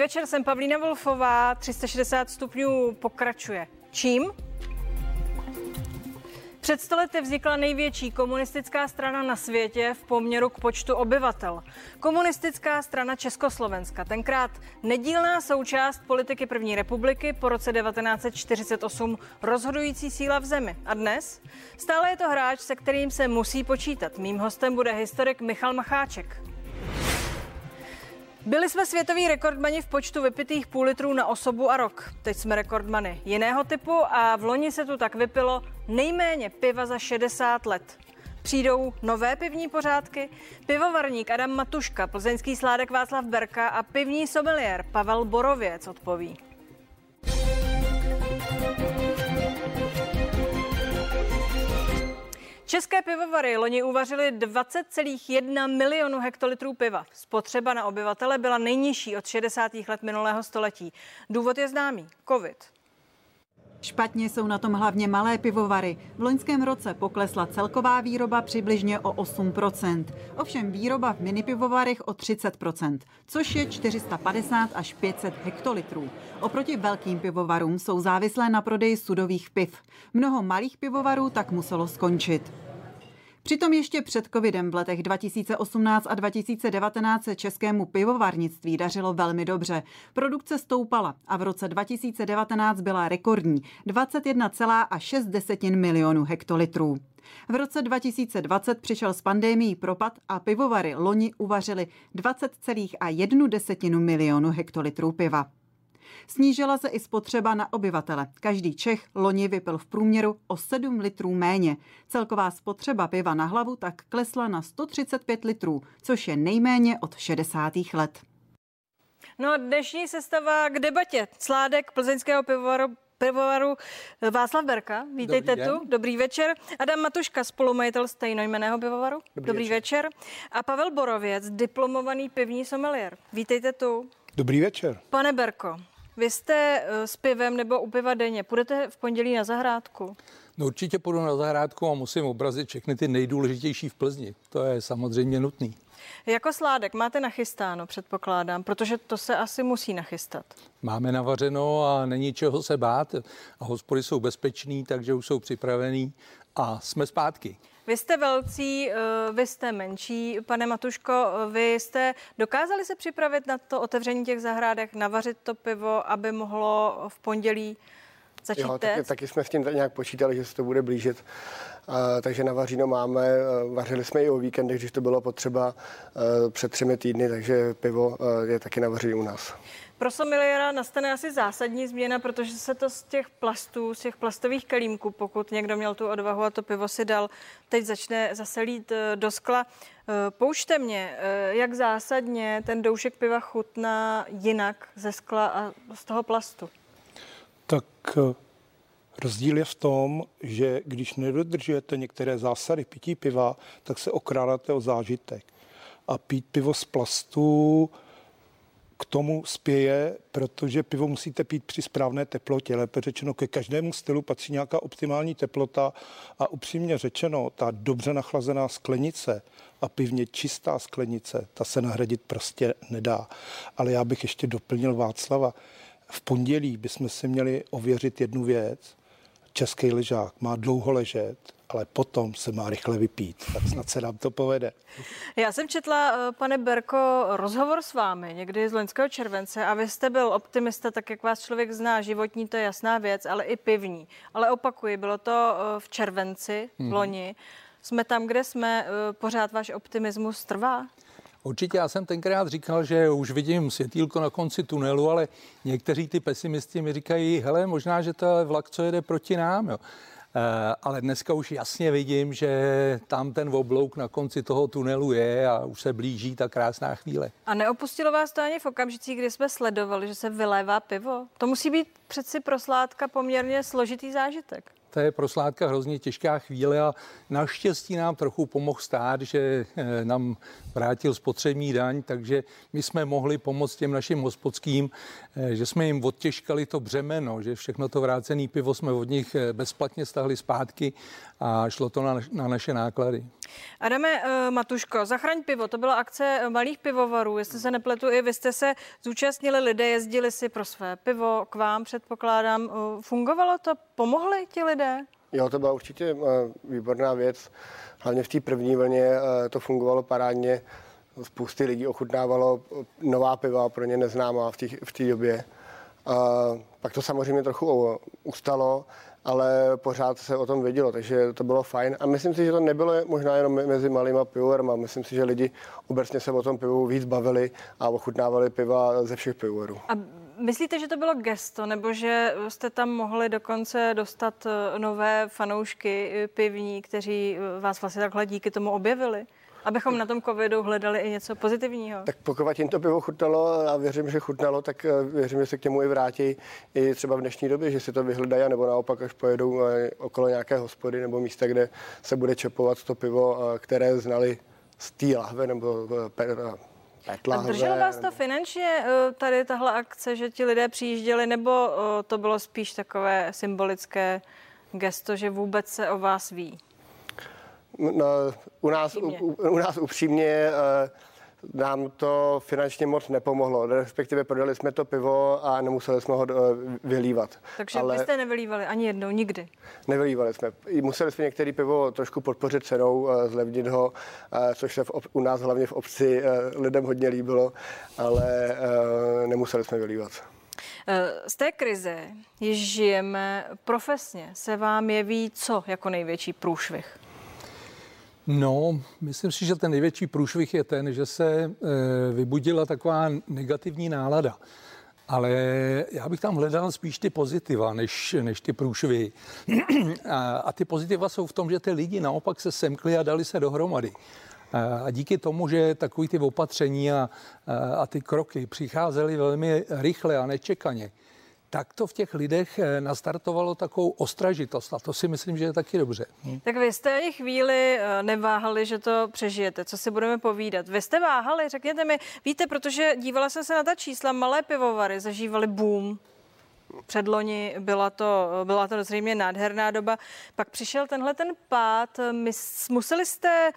večer, jsem Pavlína Wolfová, 360 stupňů pokračuje. Čím? Před stolety vznikla největší komunistická strana na světě v poměru k počtu obyvatel. Komunistická strana Československa, tenkrát nedílná součást politiky první republiky po roce 1948 rozhodující síla v zemi. A dnes? Stále je to hráč, se kterým se musí počítat. Mým hostem bude historik Michal Macháček. Byli jsme světoví rekordmani v počtu vypitých půl litrů na osobu a rok. Teď jsme rekordmany jiného typu a v loni se tu tak vypilo nejméně piva za 60 let. Přijdou nové pivní pořádky? Pivovarník Adam Matuška, plzeňský sládek Václav Berka a pivní sommelier Pavel Borověc odpoví. České pivovary loni uvařily 20,1 milionu hektolitrů piva. Spotřeba na obyvatele byla nejnižší od 60. let minulého století. Důvod je známý. Covid. Špatně jsou na tom hlavně malé pivovary. V loňském roce poklesla celková výroba přibližně o 8%. Ovšem výroba v minipivovarech o 30%, což je 450 až 500 hektolitrů. Oproti velkým pivovarům jsou závislé na prodeji sudových piv. Mnoho malých pivovarů tak muselo skončit. Přitom ještě před covidem v letech 2018 a 2019 se českému pivovarnictví dařilo velmi dobře. Produkce stoupala a v roce 2019 byla rekordní 21,6 milionů hektolitrů. V roce 2020 přišel s pandémií propad a pivovary loni uvařili 20,1 milionu hektolitrů piva. Snížila se i spotřeba na obyvatele. Každý Čech loni vypil v průměru o 7 litrů méně. Celková spotřeba piva na hlavu tak klesla na 135 litrů, což je nejméně od 60. let. No a dnešní sestava k debatě. Sládek plzeňského pivovaru pivovaru Václav Berka. Vítejte Dobrý tu. Dobrý večer. Adam Matuška, spolumajitel stejnojmeného pivovaru. Dobrý, Dobrý večer. večer. A Pavel Borověc, diplomovaný pivní sommelier. Vítejte tu. Dobrý večer. Pane Berko, vy jste eh, s pivem nebo u piva denně. Půjdete v pondělí na zahrádku? No určitě půjdu na zahrádku a musím obrazit všechny ty nejdůležitější v Plzni. To je samozřejmě nutný. Jako sládek máte nachystáno, předpokládám, protože to se asi musí nachystat. Máme navařeno a není čeho se bát. A hospody jsou bezpečný, takže už jsou připravený a jsme zpátky. Vy jste velcí, eh, vy jste menší, pane Matuško, eh, vy jste dokázali se připravit na to otevření těch zahrádek, navařit to pivo, aby mohlo v pondělí začít jo, taky, taky jsme s tím nějak počítali, že se to bude blížit. Uh, takže na vaříno máme, uh, vařili jsme i o víkendech, když to bylo potřeba uh, před třemi týdny, takže pivo uh, je taky navařené u nás. Pro sommeliera nastane asi zásadní změna, protože se to z těch plastů, z těch plastových kelímků, pokud někdo měl tu odvahu a to pivo si dal, teď začne zase lít eh, do skla. Eh, poučte mě, eh, jak zásadně ten doušek piva chutná jinak ze skla a z toho plastu? Tak Rozdíl je v tom, že když nedodržujete některé zásady pití piva, tak se okrádáte o zážitek. A pít pivo z plastu k tomu spěje, protože pivo musíte pít při správné teplotě. Lépe řečeno, ke každému stylu patří nějaká optimální teplota a upřímně řečeno, ta dobře nachlazená sklenice a pivně čistá sklenice, ta se nahradit prostě nedá. Ale já bych ještě doplnil Václava. V pondělí bychom si měli ověřit jednu věc. Český ležák má dlouho ležet, ale potom se má rychle vypít. Tak snad se nám to povede. Já jsem četla, eh, pane Berko, rozhovor s vámi někdy z loňského července a vy jste byl optimista, tak jak vás člověk zná. Životní to je jasná věc, ale i pivní. Ale opakuji, bylo to eh, v červenci, v mhm. loni. Jsme tam, kde jsme. Eh, pořád váš optimismus trvá? Určitě já jsem tenkrát říkal, že už vidím světýlko na konci tunelu, ale někteří ty pesimisti mi říkají, hele, možná, že to je vlak, co jede proti nám. Jo. Eh, ale dneska už jasně vidím, že tam ten oblouk na konci toho tunelu je a už se blíží ta krásná chvíle. A neopustilo vás to ani v okamžicích, kdy jsme sledovali, že se vylévá pivo? To musí být přeci pro sládka poměrně složitý zážitek. To je pro Sládka hrozně těžká chvíle a naštěstí nám trochu pomohl stát, že eh, nám vrátil spotřební daň, takže my jsme mohli pomoct těm našim hospodským, eh, že jsme jim odtěžkali to břemeno, že všechno to vrácené pivo jsme od nich eh, bezplatně stahli zpátky a šlo to na, na naše náklady. Adame Matuško, Zachraň pivo, to byla akce malých pivovarů, jestli se nepletu, i vy jste se zúčastnili, lidé jezdili si pro své pivo k vám, předpokládám. Fungovalo to? Pomohli ti lidé? Jo, to byla určitě výborná věc. Hlavně v té první vlně eh, to fungovalo parádně. Spousty lidí ochutnávalo nová piva, pro ně neznámá v té době. A pak to samozřejmě trochu ustalo, ale pořád se o tom vědělo, takže to bylo fajn. A myslím si, že to nebylo možná jenom mezi malýma pivovarma. Myslím si, že lidi obecně se o tom pivu víc bavili a ochutnávali piva ze všech pivovarů. A Myslíte, že to bylo gesto, nebo že jste tam mohli dokonce dostat eh, nové fanoušky eh, pivní, kteří eh, vás vlastně takhle díky tomu objevili? Abychom na tom covidu hledali i něco pozitivního. Tak pokud jim to pivo chutnalo a věřím, že chutnalo, tak věřím, že se k němu i vrátí i třeba v dnešní době, že si to vyhledají, nebo naopak, až pojedou okolo nějaké hospody nebo místa, kde se bude čepovat to pivo, které znali z té lahve nebo Petla, a drželo vás to finančně, eh, tady tahle akce, že ti lidé přijížděli, nebo eh, to bylo spíš takové symbolické gesto, že vůbec se o vás ví? No, u, nás, u, u nás upřímně uh, nám to finančně moc nepomohlo. Respektive prodali jsme to pivo a nemuseli jsme ho eh, vylívat. Takže Ale vy jste nevylívali ani jednou, nikdy? Nevylívali jsme. Museli jsme některé pivo trošku podpořit cenou, eh, zlevnit ho, eh, což se v, u nás hlavně v obci lidem hodně líbilo, ale nemuseli jsme vylívat. Z té krize, již žijeme profesně, se vám jeví co jako největší průšvih? No, myslím si, že ten největší průšvih je ten, že se e, vybudila taková negativní nálada. Ale já bych tam hledal spíš ty pozitiva, než, než ty průšvihy. a, a ty pozitiva jsou v tom, že ty lidi naopak se semkli a dali se dohromady. A díky tomu, že takový ty opatření a, a ty kroky přicházely velmi rychle a nečekaně, tak to v těch lidech eh, nastartovalo takovou ostražitost a to si myslím, že je taky dobře. Hm. Tak vy jste i chvíli eh, neváhali, že to přežijete. Co si budeme povídat? Vy jste váhali, řekněte mi, víte, protože dívala jsem se na ta čísla, malé pivovary zažívali boom, předloni byla to, byla to zřejmě nádherná doba. Pak přišel tenhle ten pád. My, museli jste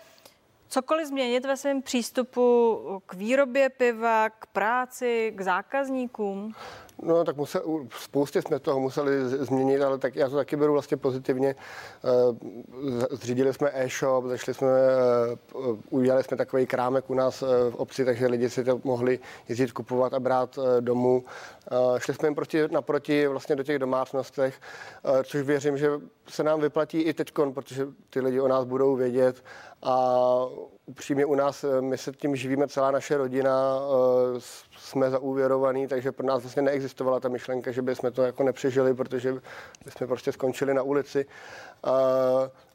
cokoliv změnit ve svém přístupu k výrobě piva, k práci, k zákazníkům? No tak musel, spoustě jsme toho museli změnit, ale tak já to taky beru vlastně pozitivně. Eh, zřídili jsme e-shop, zašli jsme, eh, udělali jsme takový krámek u nás eh, v obci, takže lidi si to mohli jezdit kupovat a brát domů. Šli jsme jim proti, naproti vlastně do těch domácnostech, což věřím, že se nám vyplatí i teď, protože ty lidi o nás budou vědět a upřímně u nás, my se tím živíme celá naše rodina, jsme zaúvěrovaní, takže pro nás vlastně neexistovala ta myšlenka, že bychom to jako nepřežili, protože jsme prostě skončili na ulici.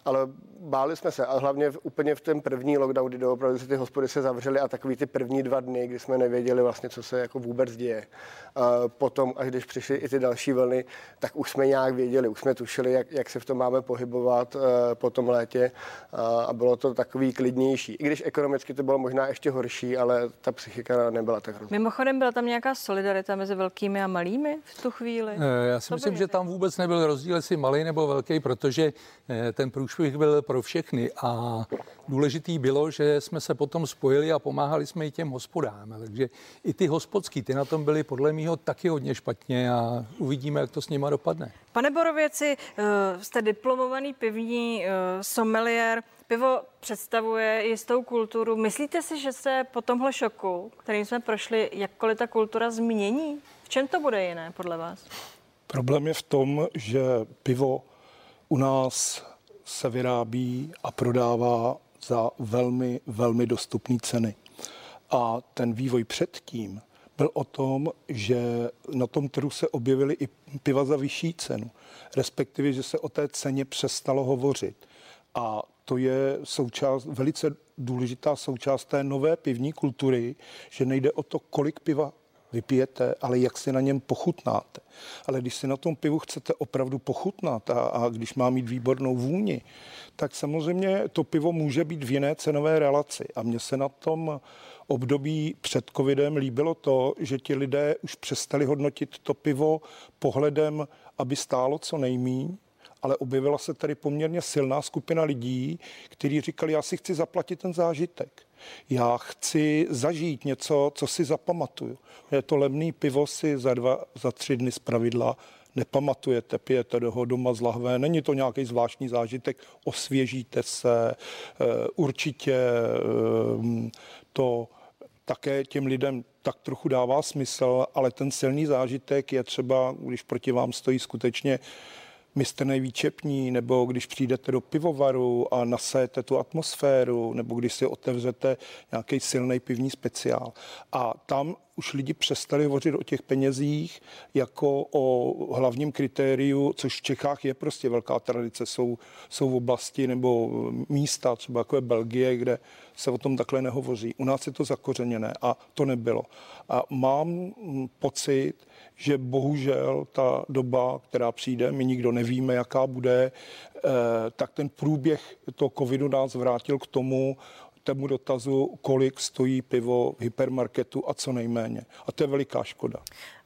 Ale báli jsme se a hlavně v, úplně v ten první lockdown, kdy opravdu ty hospody se zavřely a takový ty první dva dny, kdy jsme nevěděli vlastně, co se jako vůbec děje. Uh, potom, až když přišly i ty další vlny, tak už jsme nějak věděli, už jsme tušili, jak, jak se v tom máme pohybovat uh, po tom létě uh, a bylo to takový klidnější. I když ekonomicky to bylo možná ještě horší, ale ta psychika nebyla tak hrozná. Mimochodem byla tam nějaká solidarita mezi velkými a malými v tu chvíli? Já si to myslím, že tam vůbec nebyl rozdíl, jestli malý nebo velký, protože ten průšvih byl pro všechny a důležitý bylo, že jsme se potom spojili a pomáhali jsme i těm hospodám. Takže i ty hospodský, ty na tom byly podle mého taky hodně špatně a uvidíme, jak to s nima dopadne. Pane Borověci, eh, jste diplomovaný pivní eh, sommelier. Pivo představuje jistou kulturu. Myslíte si, že se po tomhle šoku, kterým jsme prošli, jakkoliv ta kultura změní? V čem to bude jiné podle vás? Problém je v tom, že pivo u nás se vyrábí a prodává za velmi, velmi dostupné ceny. A ten vývoj předtím byl o tom, že na tom trhu se objevily i piva za vyšší cenu, respektive, že se o té ceně přestalo hovořit. A to je součást, velice důležitá součást té nové pivní kultury, že nejde o to, kolik piva vypijete, ale jak si na něm pochutnáte. Ale když si na tom pivu chcete opravdu pochutnat a, a když má mít výbornou vůni, tak samozřejmě to pivo může být v jiné cenové relaci. A mně se na tom období před covidem líbilo to, že ti lidé už přestali hodnotit to pivo pohledem, aby stálo co nejmíň, ale objevila se tady poměrně silná skupina lidí, kteří říkali, já si chci zaplatit ten zážitek. Já chci zažít něco, co si zapamatuju. Je to levný pivo si za dva, za tři dny z pravidla nepamatujete, pijete do ho doma z lahve, není to nějaký zvláštní zážitek, osvěžíte se, eh, určitě eh, to také těm lidem tak trochu dává smysl, ale ten silný zážitek je třeba, když proti vám stojí skutečně mistr nejvíčepní, nebo když přijdete do pivovaru a nasajete tu atmosféru, nebo když si otevřete nějaký silný pivní speciál. A tam už lidi přestali hovořit o těch penězích jako o hlavním kritériu, což v Čechách je prostě velká tradice. Jsou, jsou v oblasti nebo místa, třeba jako je Belgie, kde se o tom takhle nehovoří. U nás je to zakořeněné a to nebylo. A mám pocit, že bohužel ta doba, která přijde, my nikdo nevíme, jaká bude, eh, tak ten průběh toho covidu nás vrátil k tomu, tomu dotazu, kolik stojí pivo v hypermarketu a co nejméně. A to je veliká škoda.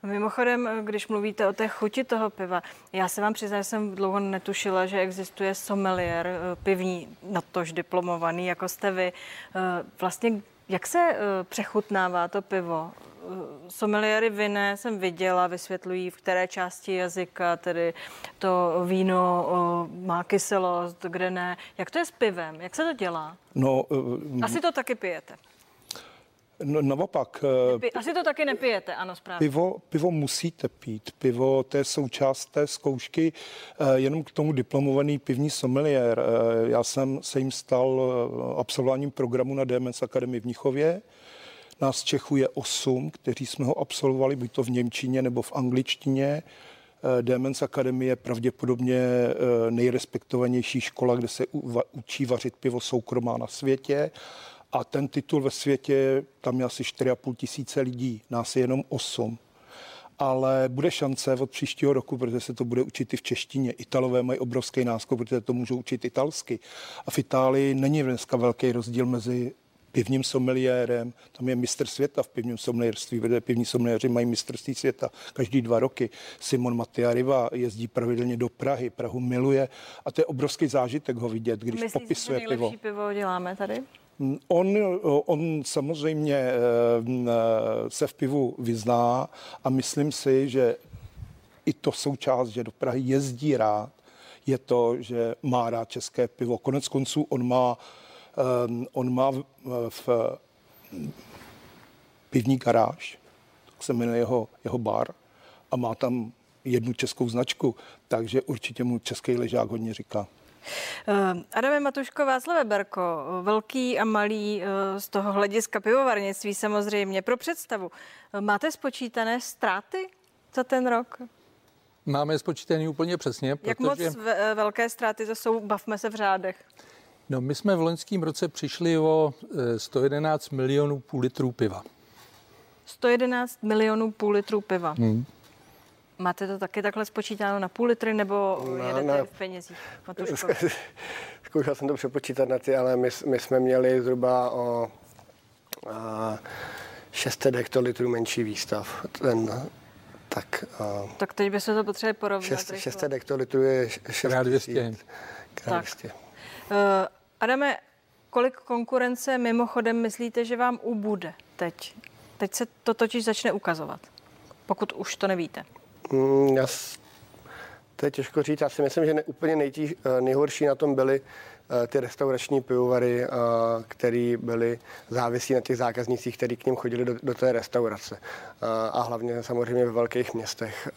Mimochodem, když mluvíte o té chuti toho piva, já se vám přiznám, že jsem dlouho netušila, že existuje sommelier eh, pivní, natož diplomovaný, jako jste vy. Eh, vlastně jak se přechutnává to pivo? Someliéry vinné jsem viděla, vysvětlují, v které části jazyka tedy to víno má kyselost, kde ne. Jak to je s pivem? Jak se to dělá? No, uh, Asi to taky pijete. No, naopak. Eh, Nepi- asi to taky nepijete, ano, správně. Pivo, pivo musíte pít. Pivo, to je součást té zkoušky. Jenom k tomu diplomovaný pivní sommelier. Já jsem se jim stal absolvováním programu na DMS Akademii v Mnichově. Nás Čechů je osm, kteří jsme ho absolvovali, buď to v Němčině nebo v angličtině. Eh, Demens Akademie je pravděpodobně eh, nejrespektovanější škola, kde se učí vařit pivo soukromá na světě. A ten titul ve světě, tam je asi 4,5 tisíce lidí, nás je jenom 8 ale bude šance od příštího roku, protože se to bude učit i v češtině. Italové mají obrovský náskok, protože to můžou učit italsky. A v Itálii není dneska velký rozdíl mezi pivním someliérem, tam je mistr světa v pivním someliérství, protože pivní someliéři mají mistrovství světa každý dva roky. Simon Matia Riva jezdí pravidelně do Prahy, Prahu miluje a to je obrovský zážitek ho vidět, když Myslíte, popisuje že pivo. pivo děláme tady? Mm, on, on samozřejmě eh, se v pivu vyzná a myslím si, že i to součást, že do Prahy jezdí rád, je to, že má rád české pivo. Konec konců on má Um, on má v, v pivní garáž, tak se jmenuje jeho, jeho bar a má tam jednu českou značku, takže určitě mu český ležák hodně říká. Uh, Adame Matuško, Václav Berko, velký a malý uh, z toho hlediska pivovarnictví samozřejmě. Pro představu, uh, máte spočítané ztráty za ten rok? Máme spočítaný úplně přesně. Jak moc velké ztráty to jsou? Bavme se v řádech. No, my jsme v loňském roce přišli o 111 eh, milionů půl litrů piva. 111 milionů půl litrů piva. Hmm. Máte to taky takhle spočítáno na půl litry nebo no, jedete na, v penězích? Zkoušel jsem to přepočítat na ty, ale my, my jsme měli zhruba o a, 600 hektolitrů menší výstav. Ten, tak, a, tak teď by se to potřebovali porovnat. 6, 600 hektolitrů je 6 200. Krát 200. Tak. Uh, Adame, kolik konkurence mimochodem myslíte, že vám ubude teď? Teď se to totiž začne ukazovat, pokud už to nevíte. Mm, já, to je těžko říct. Já si myslím, že ne, úplně nejtíž, eh, nejhorší na tom byly eh, ty restaurační pivovary, které byly závislí na těch zákaznících, kteří k ním chodili do, do té restaurace. A hlavně samozřejmě ve velkých městech,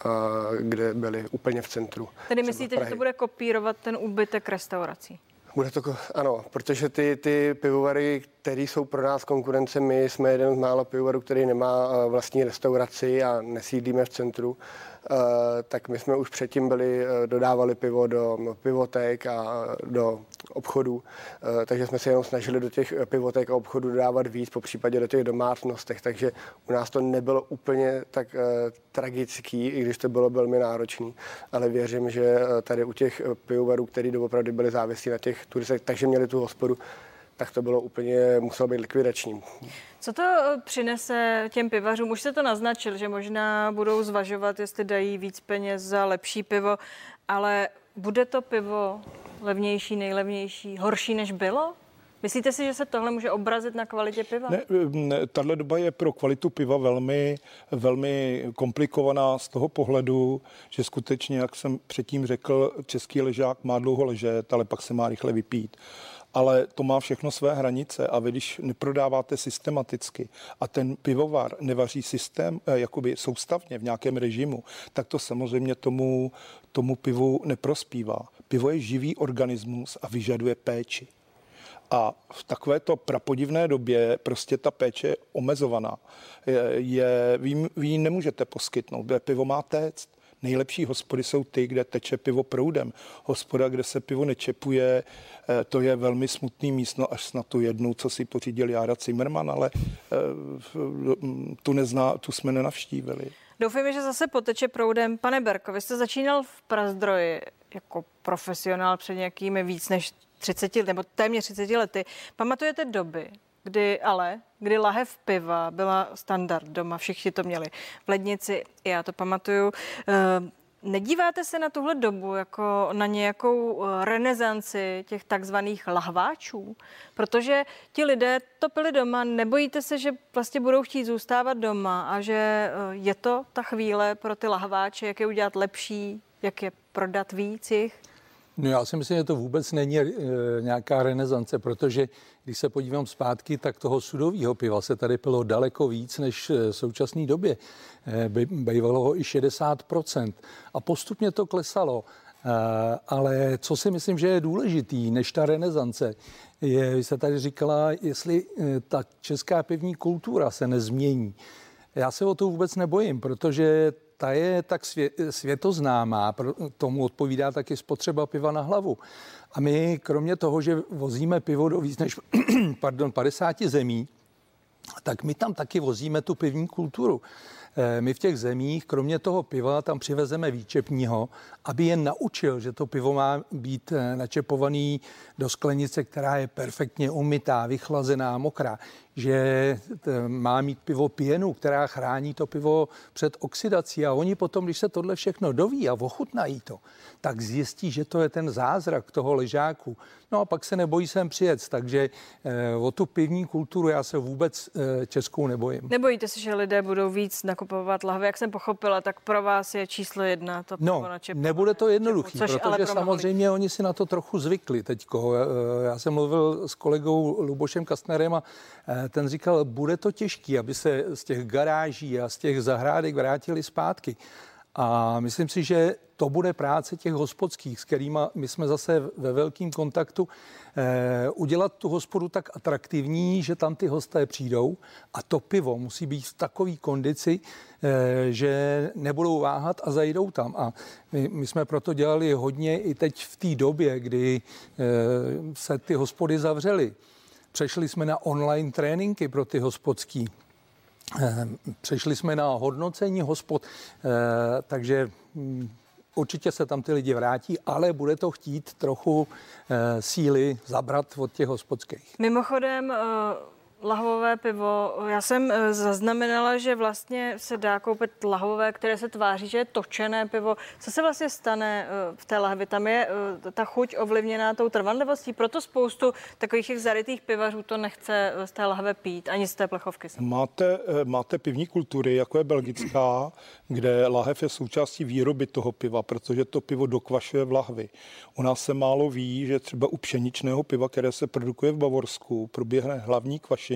kde byly úplně v centru. Tedy myslíte, že to bude kopírovat ten úbytek restaurací? Bude to, ano, protože ty, ty pivovary, který jsou pro nás konkurence. My jsme jeden z mála pivovarů, který nemá vlastní restauraci a nesídlíme v centru. Eh, tak my jsme už předtím byli, eh, dodávali pivo do pivotek a do obchodů, eh, takže jsme se jenom snažili do těch pivotek a obchodů dodávat víc, po případě do těch domácnostech, takže u nás to nebylo úplně tak tragický, i když to bylo velmi náročné, ale věřím, že tady u těch pivovarů, který doopravdy byli závislí na těch turistech, takže měli tu hospodu, tak to bylo úplně, muselo být likvidační. Co to eh, přinese těm pivařům? Už se to naznačil, že možná budou zvažovat, jestli dají víc peněz za lepší pivo, ale bude to pivo levnější, nejlevnější, horší než bylo? Myslíte si, že se tohle může obrazit na kvalitě piva? Ne, ne, tahle doba je pro kvalitu piva velmi, velmi komplikovaná z toho pohledu, že skutečně, jak jsem předtím řekl, český ležák má dlouho ležet, ale pak se má rychle vypít ale to má všechno své hranice a vy, když neprodáváte systematicky a ten pivovar nevaří systém, eh, jakoby soustavně v nějakém režimu, tak to samozřejmě tomu, tomu pivu neprospívá. Pivo je živý organismus a vyžaduje péči. A v takovéto prapodivné době prostě ta péče je omezovaná. Je, je, vy, vy ji nemůžete poskytnout, pivo má téct. Nejlepší hospody jsou ty, kde teče pivo proudem. Hospoda, kde se pivo nečepuje, eh, to je velmi smutný místo, až na tu jednu, co si pořídil Jára Zimmerman, ale eh, tu, nezná, tu jsme nenavštívili. Doufejme, že zase poteče proudem. Pane Berko, vy jste začínal v Prazdroji jako profesionál před nějakými víc než 30 nebo téměř 30 lety. Pamatujete doby, kdy ale, kdy lahev piva byla standard doma, všichni to měli v lednici, já to pamatuju. Eh, nedíváte se na tuhle dobu jako na nějakou eh, renesanci těch takzvaných lahváčů? Protože ti lidé to pili doma, nebojíte se, že vlastně budou chtít zůstávat doma a že eh, je to ta chvíle pro ty lahváče, jak je udělat lepší, jak je prodat víc jich? No já si myslím, že to vůbec není e, nějaká renesance, protože když se podívám zpátky, tak toho sudového piva se tady pilo daleko víc než v současné době. E, bývalo ho i 60%. A postupně to klesalo. E, ale co si myslím, že je důležitý než ta renesance, je, vy jste tady říkala, jestli ta česká pivní kultura se nezmění. Já se o to vůbec nebojím, protože ta je tak svě, světoznámá, tomu odpovídá taky spotřeba piva na hlavu. A my kromě toho, že vozíme pivo do víc než pardon, 50 zemí, tak my tam taky vozíme tu pivní kulturu. Eh, my v těch zemích, kromě toho piva, tam přivezeme výčepního, aby je naučil, že to pivo má být eh, načepovaný do sklenice, která je perfektně umytá, vychlazená, mokrá že má mít pivo pěnu, která chrání to pivo před oxidací a oni potom, když se tohle všechno doví a ochutnají to, tak zjistí, že to je ten zázrak toho ležáku. No a pak se nebojí sem přijet, takže eh, o tu pivní kulturu já se vůbec českou nebojím. Nebojíte se, že lidé budou víc nakupovat lahve? Jak jsem pochopila, tak pro vás je číslo jedna to no, no, nebude to jednoduchý, což protože samozřejmě oni si na to trochu zvykli teďko. Eh, já jsem mluvil s kolegou Lubošem Kastnerem a ten říkal, bude to těžký, aby se z těch garáží a z těch zahrádek vrátili zpátky. A myslím si, že to bude práce těch hospodských, s kterými my jsme zase ve velkém kontaktu, eh, udělat tu hospodu tak atraktivní, že tam ty hosté přijdou a to pivo musí být v takové kondici, eh, že nebudou váhat a zajdou tam. A my, my jsme proto dělali hodně i teď v té době, kdy eh, se ty hospody zavřely. Přešli jsme na online tréninky pro ty hospodský. Eh, přešli jsme na hodnocení hospod, eh, takže hm, určitě se tam ty lidi vrátí, ale bude to chtít trochu eh, síly zabrat od těch hospodských. Mimochodem, lahvové pivo. Já jsem eh, zaznamenala, že vlastně se dá koupit lahvové, které se tváří, že je točené pivo. Co se vlastně stane eh, v té lahvi? Tam je eh, ta chuť ovlivněná tou trvanlivostí, proto spoustu takových těch zarytých pivařů to nechce z té lahve pít, ani z té plechovky. Máte, máte pivní kultury, jako je belgická, kde lahev je součástí výroby toho piva, protože to pivo dokvašuje v lahvi. U nás se málo ví, že třeba u pšeničného piva, které se produkuje v Bavorsku, proběhne hlavní kvašení,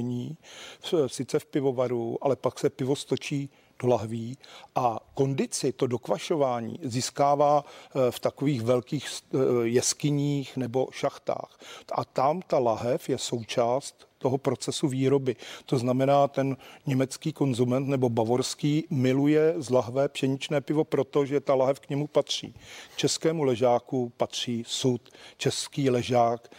sice v pivovaru, ale pak se pivo stočí do lahví a kondici, to dokvašování získává eh, v takových velkých eh, jeskyních nebo šachtách. A tam ta lahev je součást toho procesu výroby. To znamená, ten německý konzument nebo bavorský miluje z lahve pšeničné pivo, protože ta lahev k němu patří. Českému ležáku patří sud. Český ležák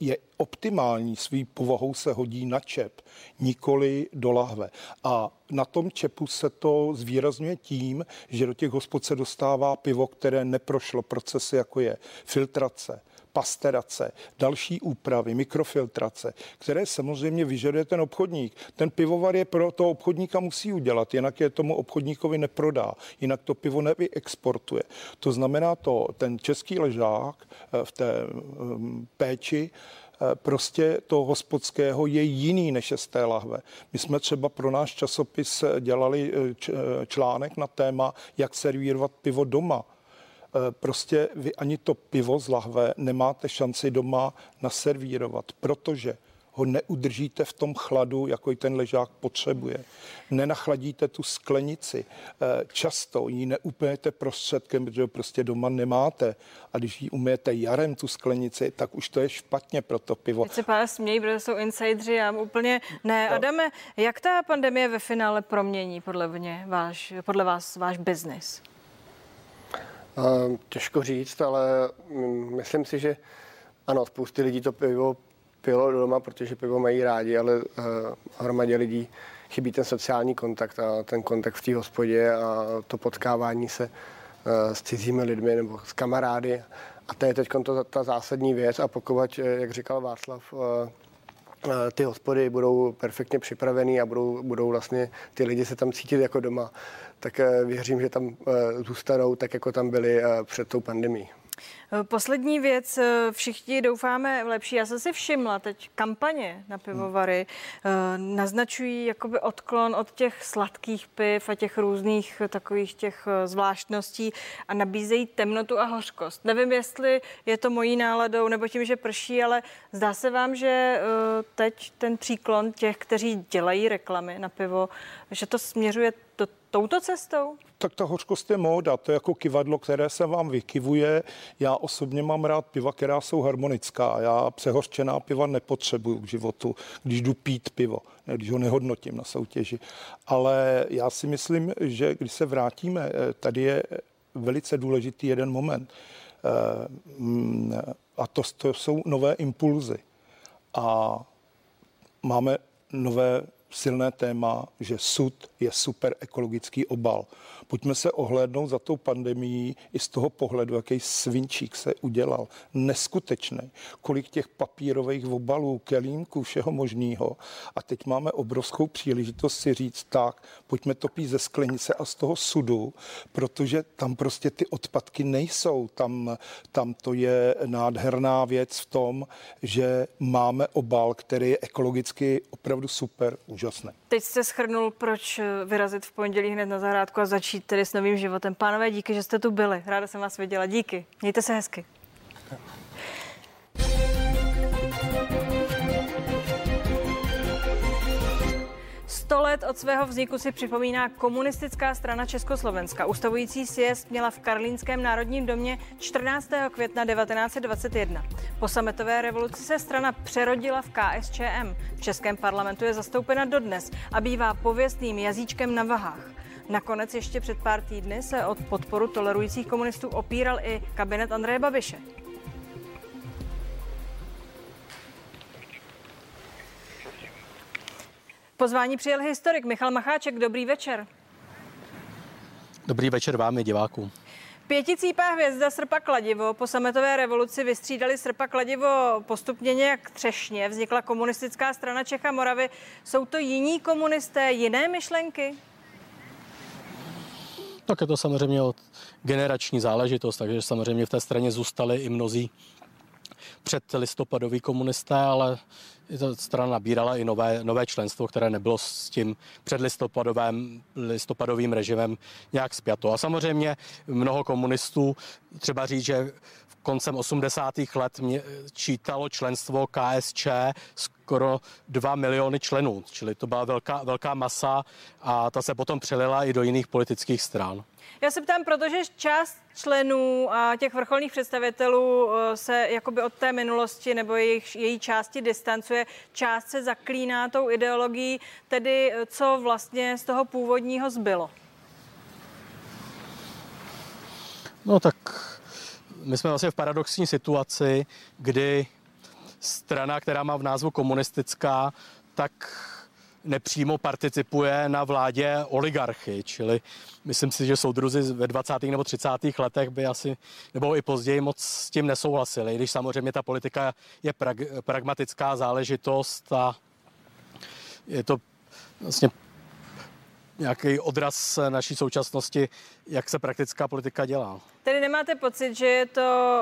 je optimální, svý povahou se hodí na čep, nikoli do lahve. A na tom čepu se to zvýrazňuje tím, že do těch hospod se dostává pivo, které neprošlo procesy, jako je filtrace, pasterace, další úpravy, mikrofiltrace, které samozřejmě vyžaduje ten obchodník. Ten pivovar je pro toho obchodníka musí udělat, jinak je tomu obchodníkovi neprodá, jinak to pivo nevyexportuje. To znamená to, ten český ležák eh, v té mm, péči eh, prostě toho hospodského je jiný než je z té lahve. My jsme třeba pro náš časopis dělali eh, článek na téma, jak servírovat pivo doma Eh, prostě vy ani to pivo z lahve nemáte šanci doma naservírovat, protože ho neudržíte v tom chladu, jako ten ležák potřebuje. Nenachladíte tu sklenici. Eh, často ji neupijete prostředkem, protože ho prostě doma nemáte. A když ji umijete jarem, tu sklenici, tak už to je špatně pro to pivo. Teď se pán smějí, protože jsou insidři, já úplně ne. No. Adame, jak ta pandemie ve finále promění podle, mě váš, podle vás váš biznis? Těžko říct, ale mm, myslím si, že ano, spousty lidí to pivo pilo doma, protože pivo mají rádi, ale uh, hromadě lidí chybí ten sociální kontakt a ten kontakt v té hospodě a to potkávání se uh, s cizími lidmi nebo s kamarády. A to je teď ta, ta zásadní věc a pokud, jak říkal Václav, ty hospody budou perfektně připravený a budou, budou vlastně ty lidi se tam cítit jako doma, tak eh, věřím, že tam eh, zůstanou tak, jako tam byli eh, před tou pandemí. Poslední věc, všichni doufáme v lepší. Já jsem si všimla teď kampaně na pivovary hmm. naznačují jakoby odklon od těch sladkých piv a těch různých takových těch zvláštností a nabízejí temnotu a hořkost. Nevím, jestli je to mojí náladou nebo tím, že prší, ale zdá se vám, že teď ten příklon těch, kteří dělají reklamy na pivo, že to směřuje do touto cestou? Tak ta hořkost je móda, to je jako kivadlo, které se vám vykivuje. Já osobně mám rád piva, která jsou harmonická. Já přehořčená piva nepotřebuju k životu, když jdu pít pivo, ne, když ho nehodnotím na soutěži. Ale já si myslím, že když se vrátíme, eh, tady je velice důležitý jeden moment. Eh, mm, a to, to jsou nové impulzy. A máme nové silné téma, že sud je super ekologický obal. Pojďme se ohlédnout za tou pandemií i z toho pohledu, jaký svinčík se udělal. Neskutečný. Kolik těch papírových obalů, kelímků, všeho možného. A teď máme obrovskou příležitost si říct tak, pojďme to pít ze sklenice a z toho sudu, protože tam prostě ty odpadky nejsou. Tam, tam to je nádherná věc v tom, že máme obal, který je ekologicky opravdu super, úžasný. Teď jste schrnul, proč vyrazit v pondělí hned na zahrádku a začít tedy s novým životem. Pánové, díky, že jste tu byli. Ráda jsem vás viděla. Díky. Mějte se hezky. Sto let od svého vzniku si připomíná komunistická strana Československa. Ustavující sjezd měla v Karlínském národním domě 14. května 1921. Po sametové revoluci se strana přerodila v KSČM. V Českém parlamentu je zastoupena dodnes a bývá pověstným jazyčkem na vahách. Nakonec ještě před pár týdny se od podporu tolerujících komunistů opíral i kabinet Andreje Babiše. Pozvání přijel historik Michal Macháček. Dobrý večer. Dobrý večer vám i divákům. Pěticípá hvězda Srpa Kladivo po sametové revoluci vystřídali Srpa Kladivo postupně nějak třešně. Vznikla komunistická strana Čecha Moravy. Jsou to jiní komunisté, jiné myšlenky? Tak je to samozřejmě od generační záležitost, takže samozřejmě v té straně zůstali i mnozí před listopadový komunisté, ale strana nabírala i nové, nové členstvo, které nebylo s tím předlistopadovým listopadovým režimem nějak spjato. A samozřejmě mnoho komunistů, třeba říct, že koncem 80. let mě čítalo členstvo KSČ skoro 2 miliony členů, čili to byla velká, velká masa a ta se potom přelila i do jiných politických stran. Já se ptám, protože část členů a těch vrcholných představitelů eh, se jakoby od té minulosti nebo jejich, její části distancuje. část se zaklíná tou ideologií, tedy co vlastně z toho původního zbylo? No tak my jsme vlastně v paradoxní situaci, kdy strana, která má v názvu komunistická, tak nepřímo participuje na vládě oligarchy, čili myslím si, že soudruzi ve 20. nebo 30. letech by asi, nebo i později moc s tím nesouhlasili, když samozřejmě ta politika je prag, pragmatická záležitost a je to vlastně nějaký odraz naší současnosti, jak se praktická politika dělá. Tedy nemáte pocit, že je to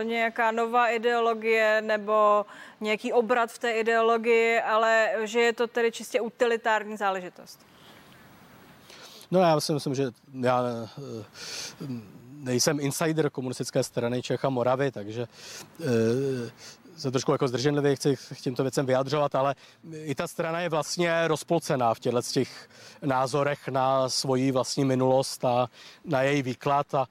uh, nějaká nová ideologie nebo nějaký obrat v té ideologii, ale že je to tedy čistě utilitární záležitost? No já si myslím, že já uh, nejsem insider komunistické strany Čech a Moravy, takže uh, se trošku jako zdrženlivě chci k těmto věcem vyjadřovat, ale i ta strana je vlastně rozpolcená v těchto těch názorech na svoji vlastní minulost a na její výklad a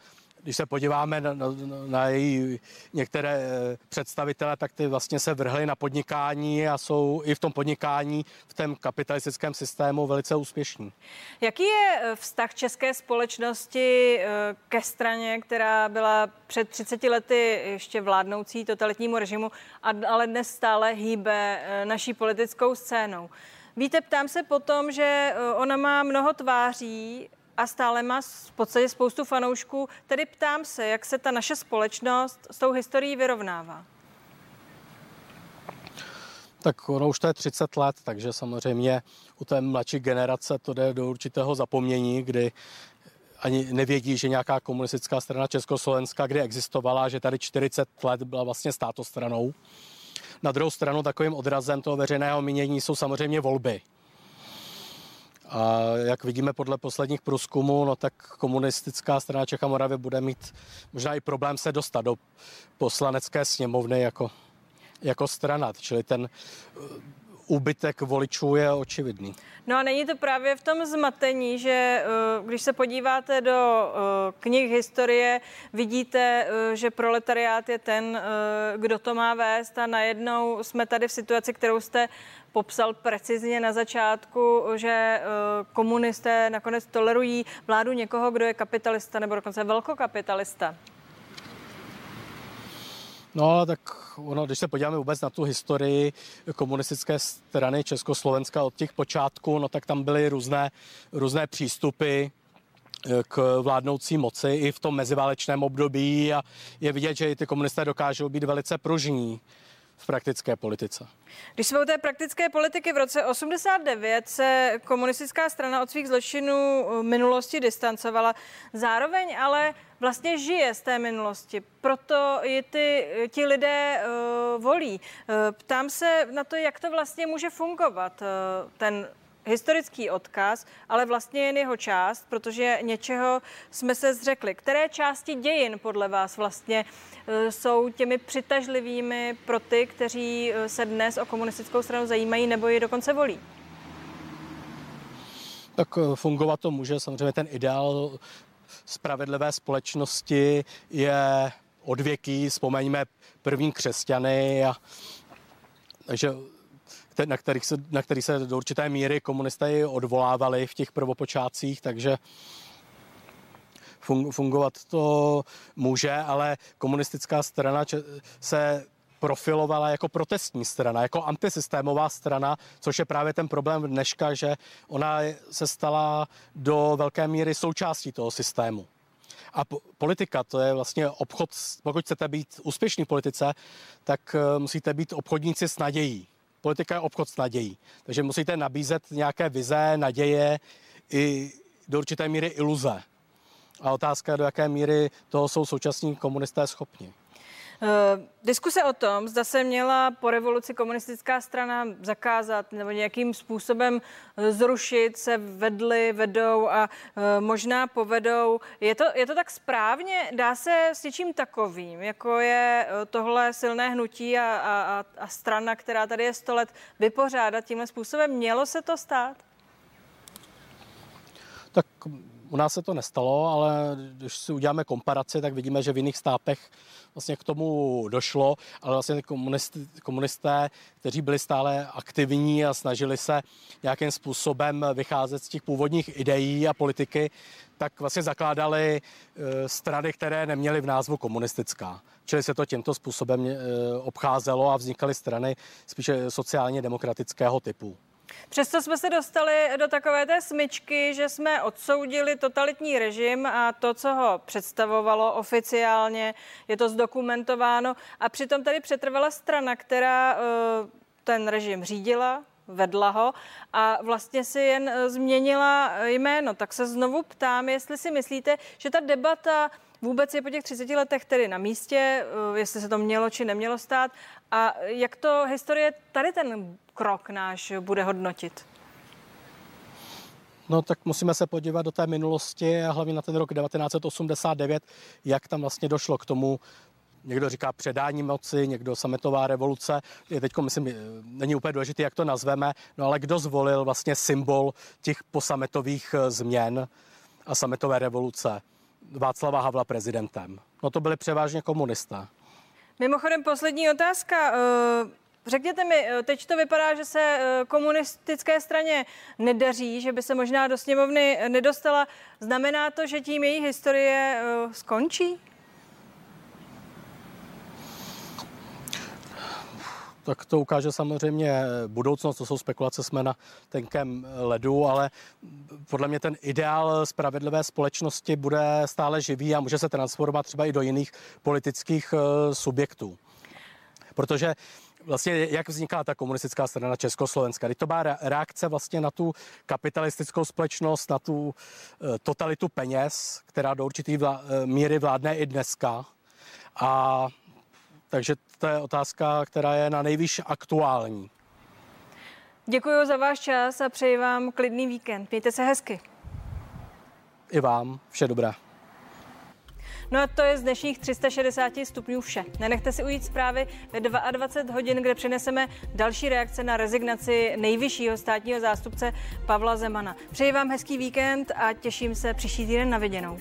když se podíváme na, na, na její některé eh, představitele, tak ty vlastně se vrhly na podnikání a jsou i v tom podnikání v tom kapitalistickém systému velice úspěšní. Jaký je eh, vztah české společnosti eh, ke straně, která byla před 30 lety ještě vládnoucí totalitnímu režimu, ale dnes stále hýbe naší politickou scénou? Víte, ptám se potom, že ona má mnoho tváří, a stále má v podstatě spoustu fanoušků. Tedy ptám se, jak se ta naše společnost s tou historií vyrovnává. Tak ono už to je 30 let, takže samozřejmě u té mladší generace to jde do určitého zapomnění, kdy ani nevědí, že nějaká komunistická strana Československa, kdy existovala, že tady 40 let byla vlastně státostranou. Na druhou stranu takovým odrazem toho veřejného mínění jsou samozřejmě volby. A jak vidíme podle posledních průzkumů, no tak komunistická strana Čecha Moravy bude mít možná i problém se dostat do poslanecké sněmovny jako, jako strana. Čili ten úbytek voličů je očividný. No a není to právě v tom zmatení, že eh, když se podíváte do eh, knih historie, vidíte, že proletariát je ten, kdo to má vést a najednou jsme tady v situaci, kterou jste popsal precizně na začátku, že komunisté nakonec tolerují vládu někoho, kdo je kapitalista nebo dokonce velkokapitalista. No, tak ono, když se podíváme vůbec na tu historii komunistické strany Československa od těch počátků, no tak tam byly různé, různé přístupy eh, k vládnoucí moci i v tom meziválečném období a je vidět, že i ty komunisté dokážou být velice pružní v praktické politice. Když jsme u té praktické politiky, v roce 89 se komunistická strana od svých zločinů eh, minulosti distancovala. Zároveň ale vlastně žije z té minulosti, proto ji ty, ti lidé uh, volí. Uh, ptám se na to, jak to vlastně může fungovat, uh, ten historický odkaz, ale vlastně jen jeho část, protože něčeho jsme se zřekli. Které části dějin podle vás vlastně jsou těmi přitažlivými pro ty, kteří se dnes o komunistickou stranu zajímají nebo ji dokonce volí? Tak fungovat to může samozřejmě ten ideál spravedlivé společnosti je odvěký, vzpomeňme první křesťany a takže na kterých, se, na kterých se do určité míry komunisté odvolávali v těch prvopočátcích, takže fungovat to může, ale komunistická strana se profilovala jako protestní strana, jako antisystémová strana, což je právě ten problém dneška, že ona se stala do velké míry součástí toho systému. A politika, to je vlastně obchod, pokud chcete být úspěšní v politice, tak eh, musíte být obchodníci s nadějí. Politika je obchod s nadějí. Takže musíte nabízet nějaké vize, naděje i do určité míry iluze. A otázka je, do jaké míry toho jsou současní komunisté schopni. Uh, diskuse o tom, zda se měla po revoluci komunistická strana zakázat nebo nějakým způsobem eh, zrušit, se vedly, vedou a uh, možná povedou. Je to, je to tak správně? Dá se s něčím takovým, jako je tohle silné hnutí a, a, a strana, která tady je 100 let, vypořádat tímhle způsobem? Mělo se to stát? Tak U nás se to nestalo, ale když si uděláme komparaci, tak vidíme, že v jiných státech vlastně k tomu došlo, ale vlastně komunisté, komunisté, kteří byli stále aktivní a snažili se nějakým způsobem vycházet z těch původních ideí a politiky, tak vlastně zakládali e, strany, které neměly v názvu komunistická. Čili se to tímto způsobem e, obcházelo a vznikaly strany spíše sociálně demokratického typu. Přesto jsme se dostali do takové té smyčky, že jsme odsoudili totalitní režim a to, co ho představovalo oficiálně, je to zdokumentováno a přitom tady přetrvala strana, která eh, ten režim řídila, vedla ho a vlastně si jen eh, změnila jméno. Tak se znovu ptám, jestli si myslíte, že ta debata vůbec je po těch 30 letech tedy na místě, eh, jestli se to mělo či nemělo stát a jak to historie tady ten krok náš bude hodnotit? No tak musíme se podívat do té minulosti a hlavně na ten rok 1989, jak tam vlastně došlo k tomu, někdo říká předání moci, někdo sametová revoluce. Je teď, myslím, není úplně důležité, jak to nazveme, no ale kdo zvolil vlastně symbol těch posametových eh, změn a sametové revoluce? Václava Havla prezidentem. No to byli převážně komunisté. Mimochodem poslední otázka. Eh, řekněte mi, eh, teď to vypadá, že se eh, komunistické straně nedaří, že by se možná do sněmovny nedostala. Znamená to, že tím její historie skončí? tak to ukáže samozřejmě budoucnost, to jsou spekulace, jsme na tenkém ledu, ale podle mě ten ideál spravedlivé společnosti bude stále živý a může se transformovat třeba i do jiných politických eh, subjektů. Protože vlastně jak vzniká ta komunistická strana Československa. Teď to byla reakce vlastně na tu kapitalistickou společnost, na tu eh, totalitu peněz, která do určitý vlá, eh, míry vládne i dneska. A takže to je otázka, která je na nejvíc aktuální. Děkuji za váš čas a přeji vám klidný víkend. Mějte se hezky. I vám. Vše dobré. No a to je z dnešních 360 stupňů vše. Nenechte si ujít zprávy ve 22 hodin, kde přineseme další reakce na rezignaci nejvyššího státního zástupce Pavla Zemana. Přeji vám hezký víkend a těším se příští týden na viděnou.